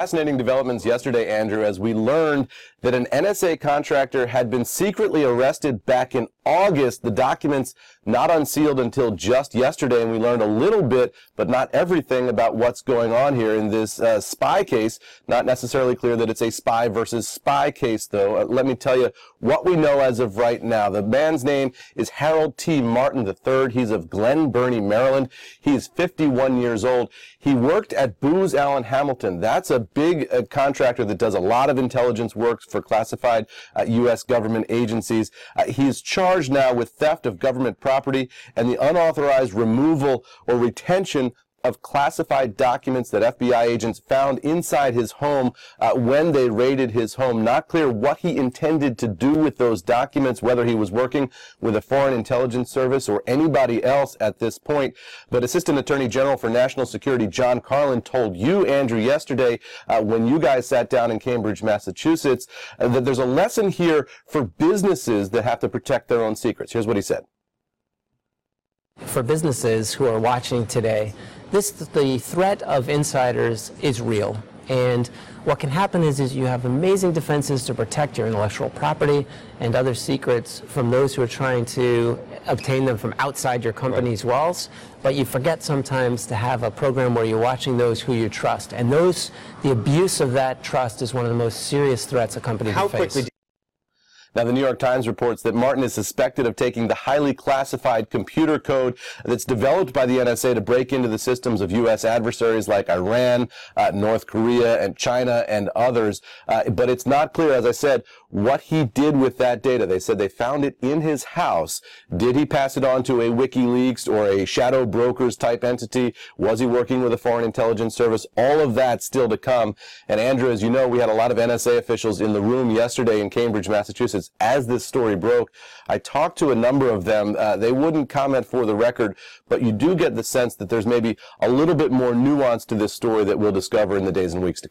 Fascinating developments yesterday, Andrew, as we learned that an NSA contractor had been secretly arrested back in August. The documents not unsealed until just yesterday, and we learned a little bit, but not everything about what's going on here in this uh, spy case. Not necessarily clear that it's a spy versus spy case, though. Uh, let me tell you what we know as of right now. The man's name is Harold T. Martin III. He's of Glen Burnie, Maryland. He's 51 years old. He worked at Booz Allen Hamilton. That's a big uh, contractor that does a lot of intelligence work for classified uh, U.S. government agencies. Uh, he's charged now with theft of government property and the unauthorized removal or retention of classified documents that FBI agents found inside his home uh, when they raided his home. Not clear what he intended to do with those documents, whether he was working with a foreign intelligence service or anybody else at this point. But Assistant Attorney General for National Security John Carlin told you, Andrew, yesterday uh, when you guys sat down in Cambridge, Massachusetts, uh, that there's a lesson here for businesses that have to protect their own secrets. Here's what he said. For businesses who are watching today, this the threat of insiders is real. And what can happen is, is you have amazing defenses to protect your intellectual property and other secrets from those who are trying to obtain them from outside your company's right. walls. But you forget sometimes to have a program where you're watching those who you trust. And those, the abuse of that trust is one of the most serious threats a company How can face. Now, the New York Times reports that Martin is suspected of taking the highly classified computer code that's developed by the NSA to break into the systems of U.S. adversaries like Iran, uh, North Korea, and China, and others. Uh, but it's not clear, as I said, what he did with that data. They said they found it in his house. Did he pass it on to a WikiLeaks or a shadow brokers type entity? Was he working with a foreign intelligence service? All of that still to come. And Andrew, as you know, we had a lot of NSA officials in the room yesterday in Cambridge, Massachusetts, as this story broke. I talked to a number of them. Uh, they wouldn't comment for the record, but you do get the sense that there's maybe a little bit more nuance to this story that we'll discover in the days and weeks to come.